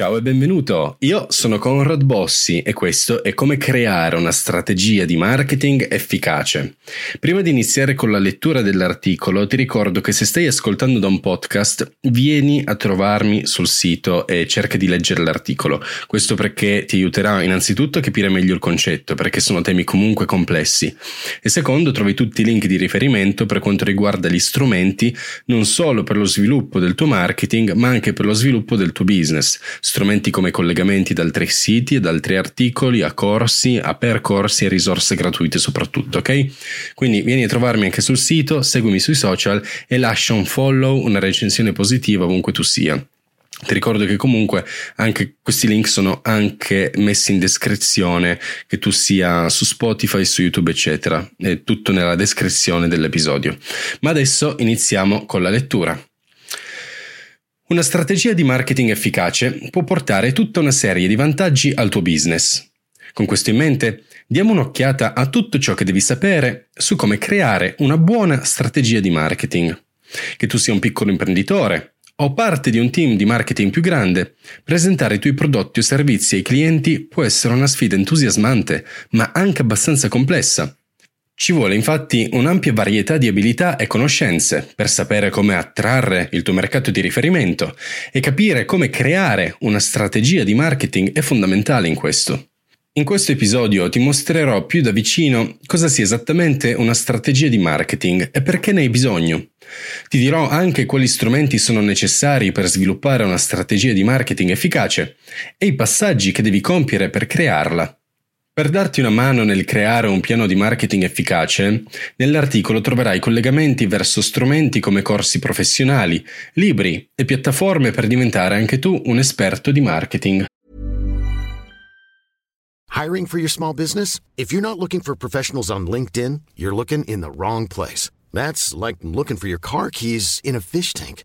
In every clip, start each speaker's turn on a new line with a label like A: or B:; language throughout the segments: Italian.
A: Ciao e benvenuto, io sono Conrad Bossi e questo è come creare una strategia di marketing efficace. Prima di iniziare con la lettura dell'articolo ti ricordo che se stai ascoltando da un podcast vieni a trovarmi sul sito e cerca di leggere l'articolo. Questo perché ti aiuterà innanzitutto a capire meglio il concetto perché sono temi comunque complessi e secondo trovi tutti i link di riferimento per quanto riguarda gli strumenti non solo per lo sviluppo del tuo marketing ma anche per lo sviluppo del tuo business strumenti come collegamenti da altri siti da altri articoli, a corsi, a percorsi e risorse gratuite soprattutto, ok? Quindi vieni a trovarmi anche sul sito, seguimi sui social e lascia un follow, una recensione positiva ovunque tu sia. Ti ricordo che comunque anche questi link sono anche messi in descrizione, che tu sia su Spotify, su YouTube, eccetera. È tutto nella descrizione dell'episodio. Ma adesso iniziamo con la lettura. Una strategia di marketing efficace può portare tutta una serie di vantaggi al tuo business. Con questo in mente, diamo un'occhiata a tutto ciò che devi sapere su come creare una buona strategia di marketing. Che tu sia un piccolo imprenditore o parte di un team di marketing più grande, presentare i tuoi prodotti o servizi ai clienti può essere una sfida entusiasmante, ma anche abbastanza complessa. Ci vuole infatti un'ampia varietà di abilità e conoscenze per sapere come attrarre il tuo mercato di riferimento e capire come creare una strategia di marketing è fondamentale in questo. In questo episodio ti mostrerò più da vicino cosa sia esattamente una strategia di marketing e perché ne hai bisogno. Ti dirò anche quali strumenti sono necessari per sviluppare una strategia di marketing efficace e i passaggi che devi compiere per crearla. Per darti una mano nel creare un piano di marketing efficace, nell'articolo troverai collegamenti verso strumenti come corsi professionali, libri e piattaforme per diventare anche tu un esperto di marketing.
B: Hiring for your small business? If you're not looking for professionals on LinkedIn, you're looking in the wrong place. That's like looking for your car keys in a fish tank.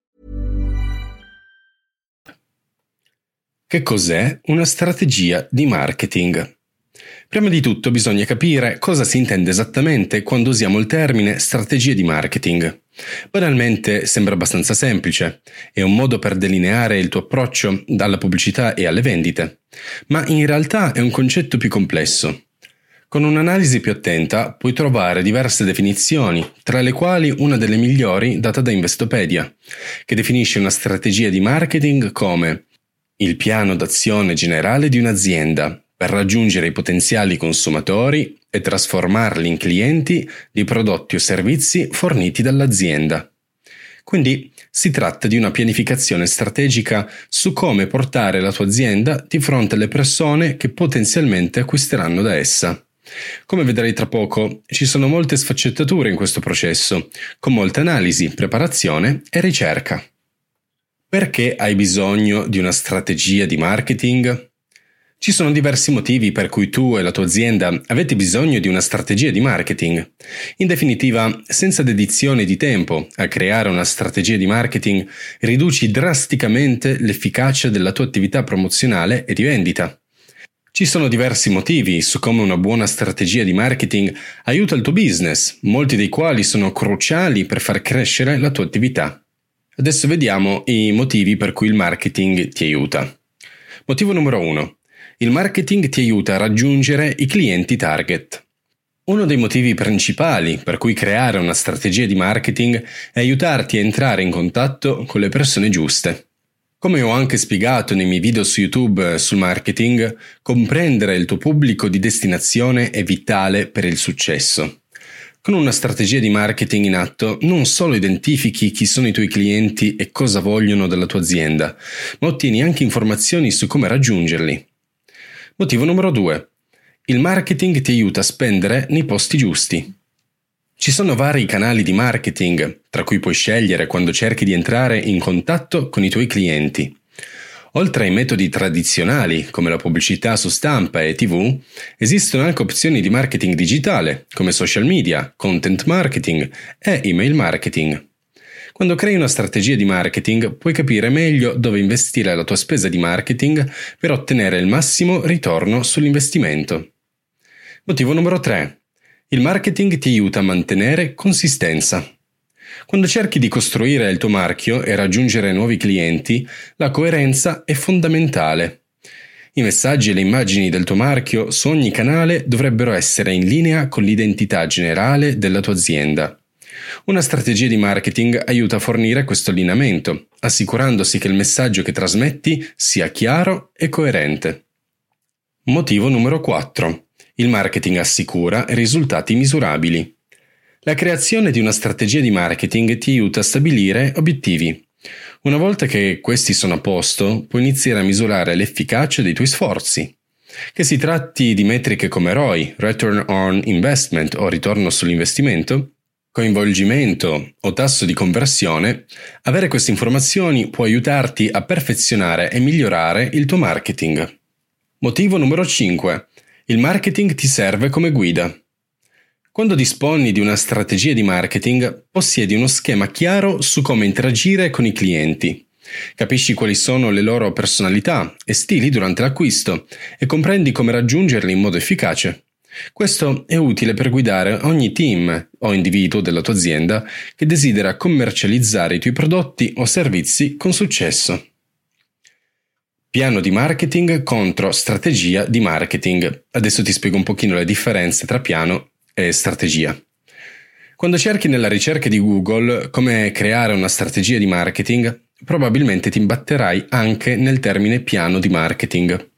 A: Che cos'è una strategia di marketing? Prima di tutto bisogna capire cosa si intende esattamente quando usiamo il termine strategia di marketing. Banalmente sembra abbastanza semplice, è un modo per delineare il tuo approccio alla pubblicità e alle vendite, ma in realtà è un concetto più complesso. Con un'analisi più attenta puoi trovare diverse definizioni, tra le quali una delle migliori data da Investopedia, che definisce una strategia di marketing come il piano d'azione generale di un'azienda per raggiungere i potenziali consumatori e trasformarli in clienti di prodotti o servizi forniti dall'azienda. Quindi si tratta di una pianificazione strategica su come portare la tua azienda di fronte alle persone che potenzialmente acquisteranno da essa. Come vedrai tra poco, ci sono molte sfaccettature in questo processo, con molta analisi, preparazione e ricerca. Perché hai bisogno di una strategia di marketing? Ci sono diversi motivi per cui tu e la tua azienda avete bisogno di una strategia di marketing. In definitiva, senza dedizione di tempo a creare una strategia di marketing, riduci drasticamente l'efficacia della tua attività promozionale e di vendita. Ci sono diversi motivi su come una buona strategia di marketing aiuta il tuo business, molti dei quali sono cruciali per far crescere la tua attività. Adesso vediamo i motivi per cui il marketing ti aiuta. Motivo numero 1. Il marketing ti aiuta a raggiungere i clienti target. Uno dei motivi principali per cui creare una strategia di marketing è aiutarti a entrare in contatto con le persone giuste. Come ho anche spiegato nei miei video su YouTube sul marketing, comprendere il tuo pubblico di destinazione è vitale per il successo. Con una strategia di marketing in atto non solo identifichi chi sono i tuoi clienti e cosa vogliono dalla tua azienda, ma ottieni anche informazioni su come raggiungerli. Motivo numero 2. Il marketing ti aiuta a spendere nei posti giusti. Ci sono vari canali di marketing, tra cui puoi scegliere quando cerchi di entrare in contatto con i tuoi clienti. Oltre ai metodi tradizionali, come la pubblicità su stampa e tv, esistono anche opzioni di marketing digitale, come social media, content marketing e email marketing. Quando crei una strategia di marketing puoi capire meglio dove investire la tua spesa di marketing per ottenere il massimo ritorno sull'investimento. Motivo numero 3. Il marketing ti aiuta a mantenere consistenza. Quando cerchi di costruire il tuo marchio e raggiungere nuovi clienti, la coerenza è fondamentale. I messaggi e le immagini del tuo marchio su ogni canale dovrebbero essere in linea con l'identità generale della tua azienda. Una strategia di marketing aiuta a fornire questo allineamento, assicurandosi che il messaggio che trasmetti sia chiaro e coerente. Motivo numero 4. Il marketing assicura risultati misurabili. La creazione di una strategia di marketing ti aiuta a stabilire obiettivi. Una volta che questi sono a posto, puoi iniziare a misurare l'efficacia dei tuoi sforzi. Che si tratti di metriche come ROI, Return on Investment o ritorno sull'investimento, coinvolgimento o tasso di conversione, avere queste informazioni può aiutarti a perfezionare e migliorare il tuo marketing. Motivo numero 5. Il marketing ti serve come guida. Quando disponi di una strategia di marketing, possiedi uno schema chiaro su come interagire con i clienti. Capisci quali sono le loro personalità e stili durante l'acquisto e comprendi come raggiungerli in modo efficace. Questo è utile per guidare ogni team o individuo della tua azienda che desidera commercializzare i tuoi prodotti o servizi con successo. Piano di marketing contro strategia di marketing. Adesso ti spiego un pochino le differenze tra piano e strategia. Quando cerchi nella ricerca di Google come creare una strategia di marketing, probabilmente ti imbatterai anche nel termine piano di marketing.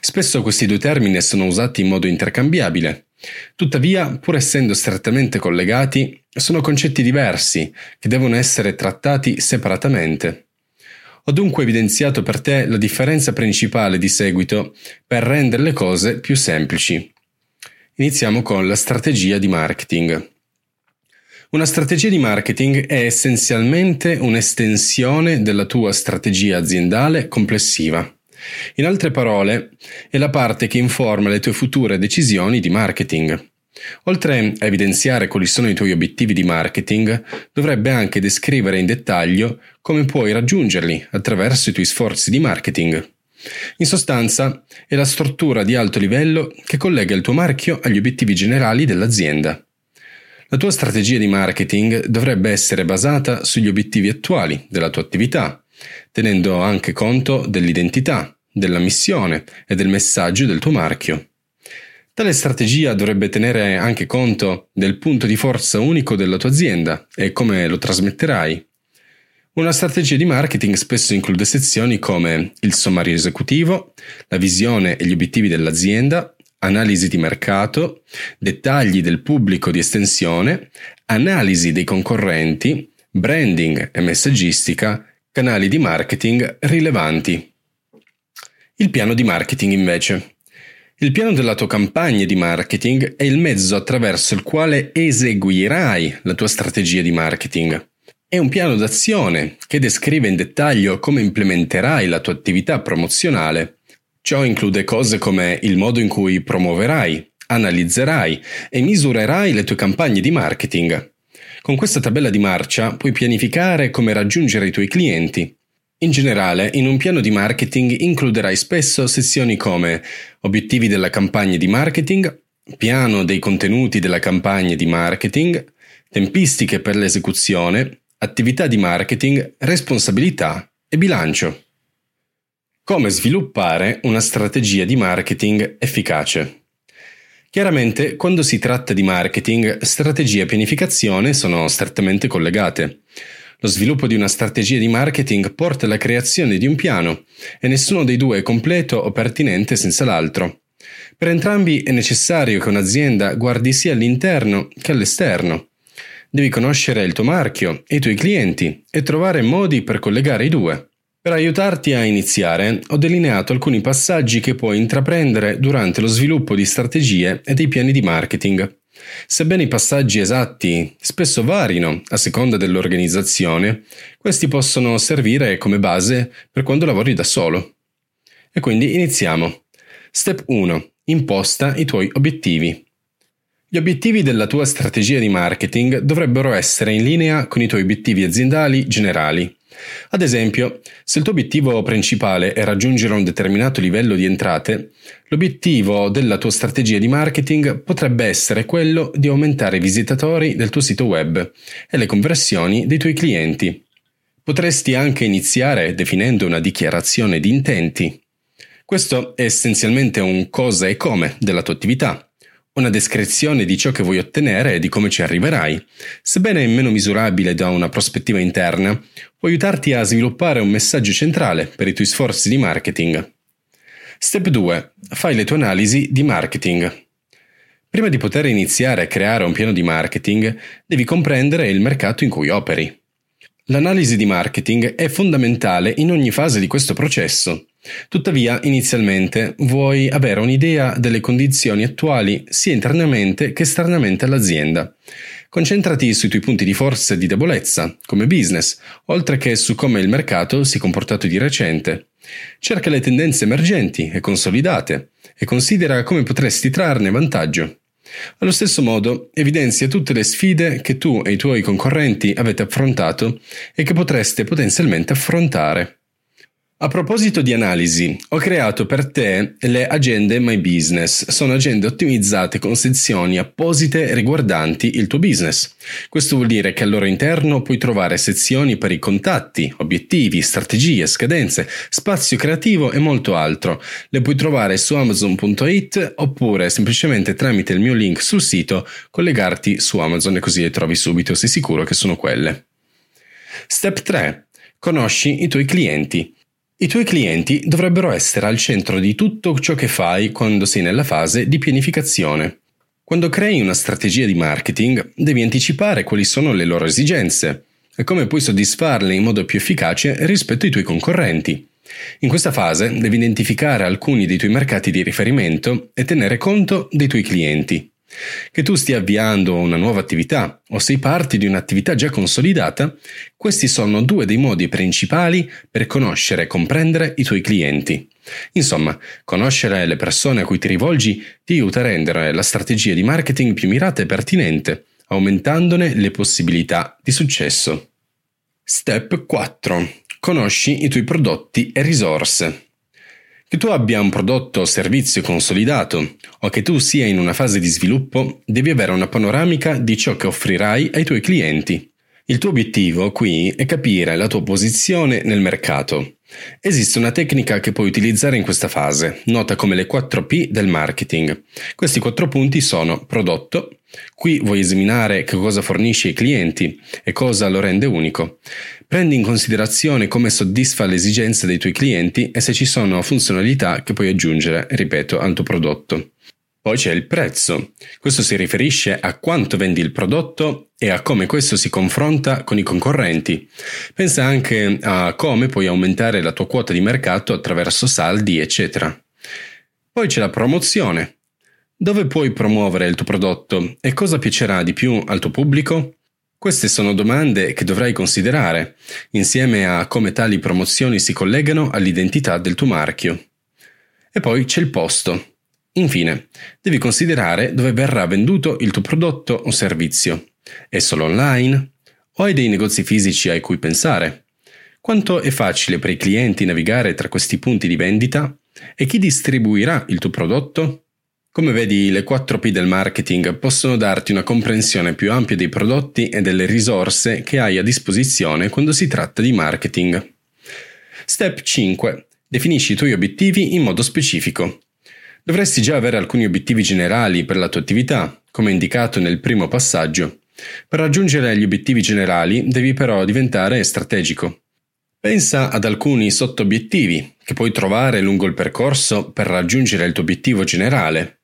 A: Spesso questi due termini sono usati in modo intercambiabile. Tuttavia, pur essendo strettamente collegati, sono concetti diversi che devono essere trattati separatamente. Ho dunque evidenziato per te la differenza principale di seguito per rendere le cose più semplici. Iniziamo con la strategia di marketing. Una strategia di marketing è essenzialmente un'estensione della tua strategia aziendale complessiva. In altre parole, è la parte che informa le tue future decisioni di marketing. Oltre a evidenziare quali sono i tuoi obiettivi di marketing, dovrebbe anche descrivere in dettaglio come puoi raggiungerli attraverso i tuoi sforzi di marketing. In sostanza, è la struttura di alto livello che collega il tuo marchio agli obiettivi generali dell'azienda. La tua strategia di marketing dovrebbe essere basata sugli obiettivi attuali della tua attività, tenendo anche conto dell'identità, della missione e del messaggio del tuo marchio. Tale strategia dovrebbe tenere anche conto del punto di forza unico della tua azienda e come lo trasmetterai. Una strategia di marketing spesso include sezioni come il sommario esecutivo, la visione e gli obiettivi dell'azienda, analisi di mercato, dettagli del pubblico di estensione, analisi dei concorrenti, branding e messaggistica, canali di marketing rilevanti. Il piano di marketing invece. Il piano della tua campagna di marketing è il mezzo attraverso il quale eseguirai la tua strategia di marketing. È un piano d'azione che descrive in dettaglio come implementerai la tua attività promozionale. Ciò include cose come il modo in cui promuoverai, analizzerai e misurerai le tue campagne di marketing. Con questa tabella di marcia puoi pianificare come raggiungere i tuoi clienti, In generale, in un piano di marketing includerai spesso sezioni come obiettivi della campagna di marketing, piano dei contenuti della campagna di marketing, tempistiche per l'esecuzione, attività di marketing, responsabilità e bilancio. Come sviluppare una strategia di marketing efficace? Chiaramente, quando si tratta di marketing, strategia e pianificazione sono strettamente collegate. Lo sviluppo di una strategia di marketing porta alla creazione di un piano e nessuno dei due è completo o pertinente senza l'altro. Per entrambi è necessario che un'azienda guardi sia all'interno che all'esterno. Devi conoscere il tuo marchio e i tuoi clienti e trovare modi per collegare i due. Per aiutarti a iniziare, ho delineato alcuni passaggi che puoi intraprendere durante lo sviluppo di strategie e dei piani di marketing. Sebbene i passaggi esatti spesso varino a seconda dell'organizzazione, questi possono servire come base per quando lavori da solo. E quindi iniziamo. Step 1. Imposta i tuoi obiettivi. Gli obiettivi della tua strategia di marketing dovrebbero essere in linea con i tuoi obiettivi aziendali generali ad esempio, se il tuo obiettivo principale è raggiungere un determinato livello di entrate, l'obiettivo della tua strategia di marketing potrebbe essere quello di aumentare i visitatori del tuo sito web e le conversioni dei tuoi clienti. Potresti anche iniziare definendo una dichiarazione di intenti. Questo è essenzialmente un cosa e come della tua attività una descrizione di ciò che vuoi ottenere e di come ci arriverai. Sebbene meno misurabile da una prospettiva interna, può aiutarti a sviluppare un messaggio centrale per i tuoi sforzi di marketing. Step 2. Fai le tue analisi di marketing. Prima di poter iniziare a creare un piano di marketing, devi comprendere il mercato in cui operi. L'analisi di marketing è fondamentale in ogni fase di questo processo. Tuttavia, inizialmente vuoi avere un'idea delle condizioni attuali sia internamente che esternamente all'azienda. Concentrati sui tuoi punti di forza e di debolezza, come business, oltre che su come il mercato si è comportato di recente. Cerca le tendenze emergenti e consolidate e considera come potresti trarne vantaggio. Allo stesso modo, evidenzia tutte le sfide che tu e i tuoi concorrenti avete affrontato e che potreste potenzialmente affrontare. A proposito di analisi, ho creato per te le agende My Business. Sono agende ottimizzate con sezioni apposite riguardanti il tuo business. Questo vuol dire che al loro interno puoi trovare sezioni per i contatti, obiettivi, strategie, scadenze, spazio creativo e molto altro. Le puoi trovare su amazon.it oppure semplicemente tramite il mio link sul sito collegarti su Amazon e così le trovi subito, sei sicuro che sono quelle. Step 3. Conosci i tuoi clienti. I tuoi clienti dovrebbero essere al centro di tutto ciò che fai quando sei nella fase di pianificazione. Quando crei una strategia di marketing, devi anticipare quali sono le loro esigenze e come puoi soddisfarle in modo più efficace rispetto ai tuoi concorrenti. In questa fase devi identificare alcuni dei tuoi mercati di riferimento e tenere conto dei tuoi clienti. Che tu stia avviando una nuova attività o sei parte di un'attività già consolidata, questi sono due dei modi principali per conoscere e comprendere i tuoi clienti. Insomma, conoscere le persone a cui ti rivolgi ti aiuta a rendere la strategia di marketing più mirata e pertinente, aumentandone le possibilità di successo. Step 4. Conosci i tuoi prodotti e risorse. Che tu abbia un prodotto o servizio consolidato o che tu sia in una fase di sviluppo, devi avere una panoramica di ciò che offrirai ai tuoi clienti. Il tuo obiettivo qui è capire la tua posizione nel mercato. Esiste una tecnica che puoi utilizzare in questa fase, nota come le 4P del marketing. Questi quattro punti sono prodotto, qui vuoi esaminare che cosa fornisce ai clienti e cosa lo rende unico. Prendi in considerazione come soddisfa le esigenze dei tuoi clienti e se ci sono funzionalità che puoi aggiungere, ripeto, al tuo prodotto. Poi c'è il prezzo. Questo si riferisce a quanto vendi il prodotto e a come questo si confronta con i concorrenti. Pensa anche a come puoi aumentare la tua quota di mercato attraverso saldi, eccetera. Poi c'è la promozione. Dove puoi promuovere il tuo prodotto e cosa piacerà di più al tuo pubblico? Queste sono domande che dovrai considerare, insieme a come tali promozioni si collegano all'identità del tuo marchio. E poi c'è il posto. Infine, devi considerare dove verrà venduto il tuo prodotto o servizio. È solo online? O hai dei negozi fisici ai cui pensare? Quanto è facile per i clienti navigare tra questi punti di vendita? E chi distribuirà il tuo prodotto? Come vedi, le 4P del marketing possono darti una comprensione più ampia dei prodotti e delle risorse che hai a disposizione quando si tratta di marketing. Step 5. Definisci i tuoi obiettivi in modo specifico. Dovresti già avere alcuni obiettivi generali per la tua attività, come indicato nel primo passaggio. Per raggiungere gli obiettivi generali devi però diventare strategico. Pensa ad alcuni sottobiettivi che puoi trovare lungo il percorso per raggiungere il tuo obiettivo generale.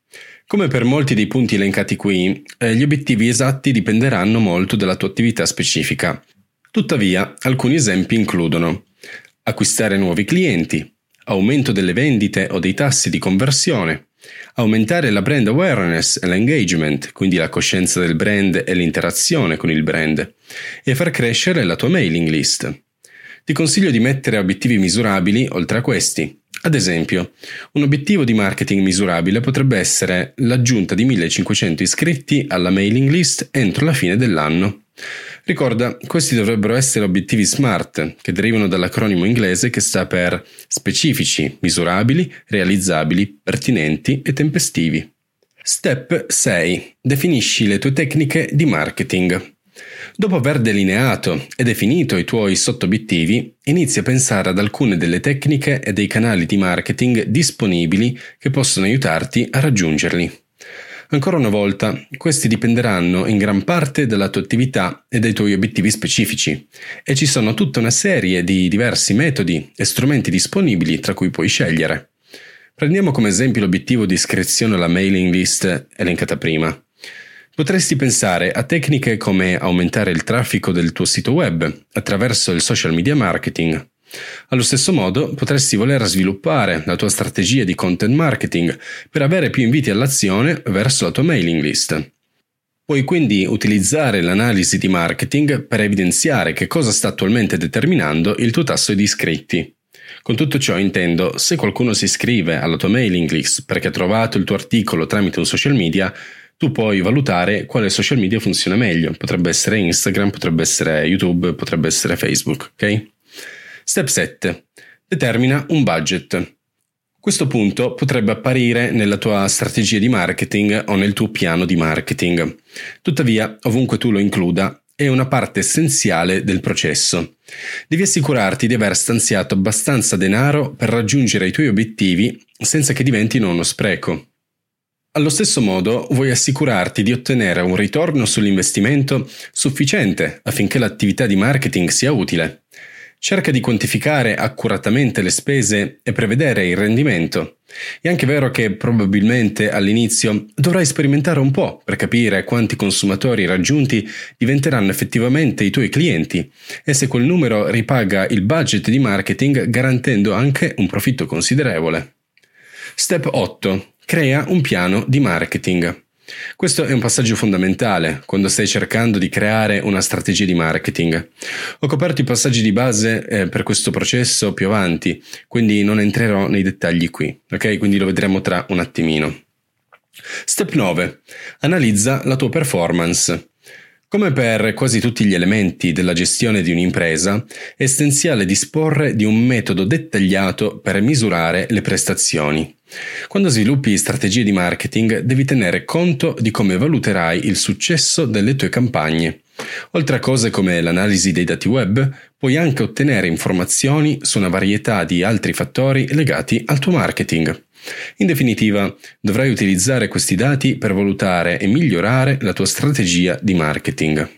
A: Come per molti dei punti elencati qui, eh, gli obiettivi esatti dipenderanno molto dalla tua attività specifica. Tuttavia, alcuni esempi includono acquistare nuovi clienti, aumento delle vendite o dei tassi di conversione, aumentare la brand awareness e l'engagement, quindi la coscienza del brand e l'interazione con il brand, e far crescere la tua mailing list. Ti consiglio di mettere obiettivi misurabili oltre a questi, ad esempio, un obiettivo di marketing misurabile potrebbe essere l'aggiunta di 1500 iscritti alla mailing list entro la fine dell'anno. Ricorda, questi dovrebbero essere obiettivi SMART, che derivano dall'acronimo inglese che sta per specifici, misurabili, realizzabili, pertinenti e tempestivi. Step 6. Definisci le tue tecniche di marketing. Dopo aver delineato e definito i tuoi sottobiettivi, inizi a pensare ad alcune delle tecniche e dei canali di marketing disponibili che possono aiutarti a raggiungerli. Ancora una volta, questi dipenderanno in gran parte dalla tua attività e dai tuoi obiettivi specifici, e ci sono tutta una serie di diversi metodi e strumenti disponibili tra cui puoi scegliere. Prendiamo come esempio l'obiettivo di iscrizione alla mailing list elencata prima. Potresti pensare a tecniche come aumentare il traffico del tuo sito web attraverso il social media marketing. Allo stesso modo potresti voler sviluppare la tua strategia di content marketing per avere più inviti all'azione verso la tua mailing list. Puoi quindi utilizzare l'analisi di marketing per evidenziare che cosa sta attualmente determinando il tuo tasso di iscritti. Con tutto ciò intendo, se qualcuno si iscrive alla tua mailing list perché ha trovato il tuo articolo tramite un social media, tu puoi valutare quale social media funziona meglio. Potrebbe essere Instagram, potrebbe essere YouTube, potrebbe essere Facebook, ok? Step 7. Determina un budget. Questo punto potrebbe apparire nella tua strategia di marketing o nel tuo piano di marketing. Tuttavia, ovunque tu lo includa, è una parte essenziale del processo. Devi assicurarti di aver stanziato abbastanza denaro per raggiungere i tuoi obiettivi senza che diventino uno spreco. Allo stesso modo vuoi assicurarti di ottenere un ritorno sull'investimento sufficiente affinché l'attività di marketing sia utile. Cerca di quantificare accuratamente le spese e prevedere il rendimento. È anche vero che probabilmente all'inizio dovrai sperimentare un po' per capire quanti consumatori raggiunti diventeranno effettivamente i tuoi clienti e se quel numero ripaga il budget di marketing garantendo anche un profitto considerevole. Step 8. Crea un piano di marketing. Questo è un passaggio fondamentale quando stai cercando di creare una strategia di marketing. Ho coperto i passaggi di base eh, per questo processo più avanti, quindi non entrerò nei dettagli qui, ok? Quindi lo vedremo tra un attimino. Step 9. Analizza la tua performance. Come per quasi tutti gli elementi della gestione di un'impresa, è essenziale disporre di un metodo dettagliato per misurare le prestazioni. Quando sviluppi strategie di marketing devi tenere conto di come valuterai il successo delle tue campagne. Oltre a cose come l'analisi dei dati web, puoi anche ottenere informazioni su una varietà di altri fattori legati al tuo marketing. In definitiva, dovrai utilizzare questi dati per valutare e migliorare la tua strategia di marketing.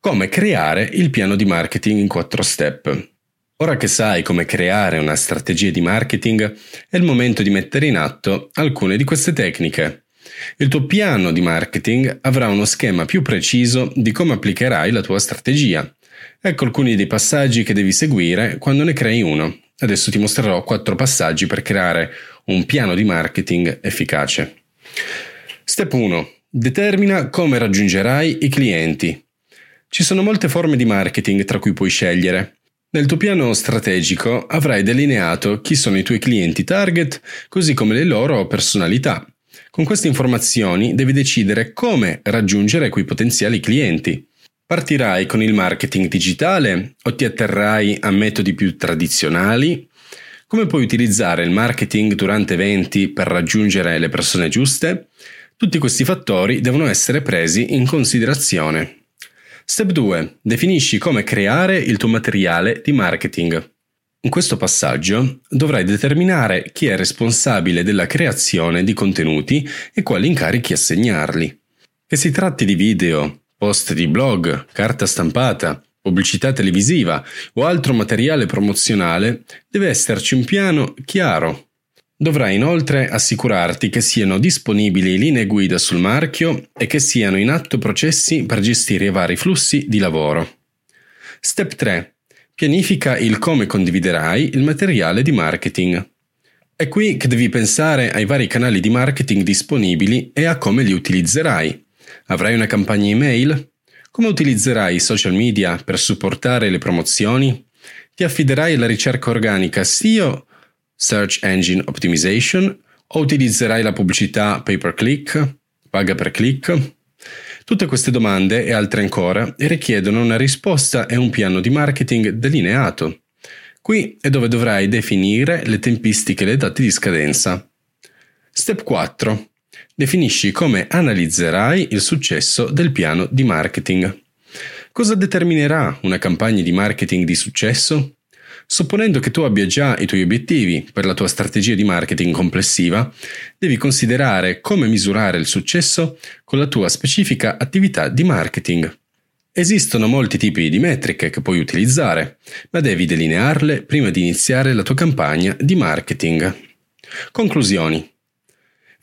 A: Come creare il piano di marketing in 4 step. Ora che sai come creare una strategia di marketing, è il momento di mettere in atto alcune di queste tecniche. Il tuo piano di marketing avrà uno schema più preciso di come applicherai la tua strategia. Ecco alcuni dei passaggi che devi seguire quando ne crei uno. Adesso ti mostrerò quattro passaggi per creare un piano di marketing efficace. Step 1. Determina come raggiungerai i clienti. Ci sono molte forme di marketing tra cui puoi scegliere. Nel tuo piano strategico avrai delineato chi sono i tuoi clienti target, così come le loro personalità. Con queste informazioni devi decidere come raggiungere quei potenziali clienti. Partirai con il marketing digitale o ti atterrai a metodi più tradizionali? Come puoi utilizzare il marketing durante eventi per raggiungere le persone giuste? Tutti questi fattori devono essere presi in considerazione. Step 2. Definisci come creare il tuo materiale di marketing. In questo passaggio dovrai determinare chi è responsabile della creazione di contenuti e quali incarichi assegnarli. Che si tratti di video, post di blog, carta stampata, pubblicità televisiva o altro materiale promozionale, deve esserci un piano chiaro. Dovrai inoltre assicurarti che siano disponibili linee guida sul marchio e che siano in atto processi per gestire i vari flussi di lavoro. Step 3 Pianifica il come condividerai il materiale di marketing. È qui che devi pensare ai vari canali di marketing disponibili e a come li utilizzerai. Avrai una campagna email? Come utilizzerai i social media per supportare le promozioni? Ti affiderai alla ricerca organica SEO, Search Engine Optimization, o utilizzerai la pubblicità pay per click, paga per click? Tutte queste domande e altre ancora richiedono una risposta e un piano di marketing delineato. Qui è dove dovrai definire le tempistiche e le date di scadenza. Step 4. Definisci come analizzerai il successo del piano di marketing. Cosa determinerà una campagna di marketing di successo? Supponendo che tu abbia già i tuoi obiettivi per la tua strategia di marketing complessiva, devi considerare come misurare il successo con la tua specifica attività di marketing. Esistono molti tipi di metriche che puoi utilizzare, ma devi delinearle prima di iniziare la tua campagna di marketing. Conclusioni.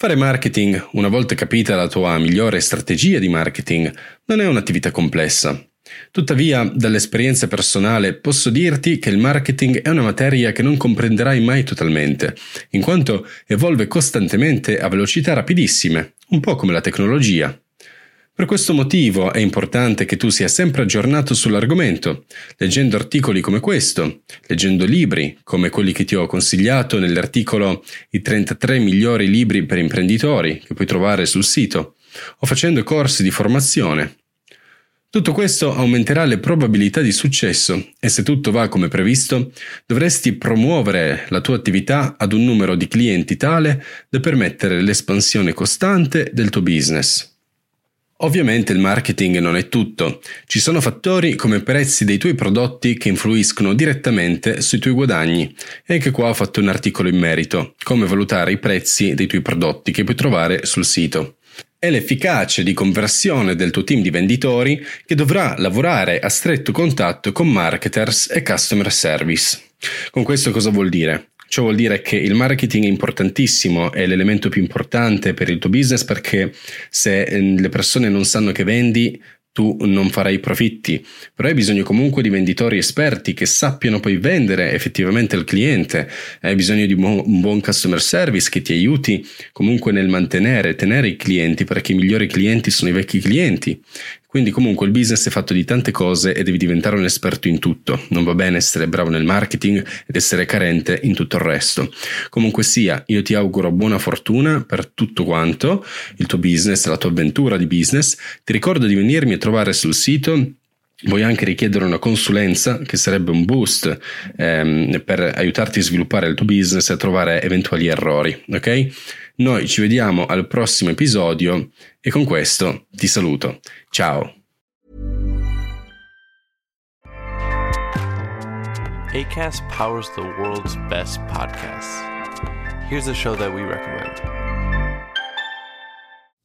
A: Fare marketing, una volta capita la tua migliore strategia di marketing, non è un'attività complessa. Tuttavia, dall'esperienza personale posso dirti che il marketing è una materia che non comprenderai mai totalmente, in quanto evolve costantemente a velocità rapidissime, un po' come la tecnologia. Per questo motivo è importante che tu sia sempre aggiornato sull'argomento, leggendo articoli come questo, leggendo libri come quelli che ti ho consigliato nell'articolo I 33 migliori libri per imprenditori che puoi trovare sul sito, o facendo corsi di formazione tutto questo aumenterà le probabilità di successo e se tutto va come previsto, dovresti promuovere la tua attività ad un numero di clienti tale da permettere l'espansione costante del tuo business. Ovviamente il marketing non è tutto, ci sono fattori come i prezzi dei tuoi prodotti che influiscono direttamente sui tuoi guadagni e anche qua ho fatto un articolo in merito, come valutare i prezzi dei tuoi prodotti che puoi trovare sul sito è l'efficacia di conversione del tuo team di venditori che dovrà lavorare a stretto contatto con marketers e customer service. Con questo cosa vuol dire? Ciò vuol dire che il marketing è importantissimo, è l'elemento più importante per il tuo business perché se eh, le persone non sanno che vendi, tu non farai profitti, però hai bisogno comunque di venditori esperti che sappiano poi vendere effettivamente al cliente, hai bisogno di un buon customer service che ti aiuti comunque nel mantenere, tenere i clienti, perché i migliori clienti sono i vecchi clienti quindi comunque il business è fatto di tante cose e devi diventare un esperto in tutto. Non va bene essere bravo nel marketing ed essere carente in tutto il resto. Comunque sia, io ti auguro buona fortuna per tutto quanto, il tuo business, la tua avventura di business. Ti ricordo di venirmi a trovare sul sito Vuoi anche richiedere una consulenza che sarebbe un boost ehm, per aiutarti a sviluppare il tuo business e a trovare eventuali errori, ok? Noi ci vediamo al prossimo episodio e con questo ti saluto. Ciao.
C: ACAST powers the world's best podcasts. Here's a show that we recommend.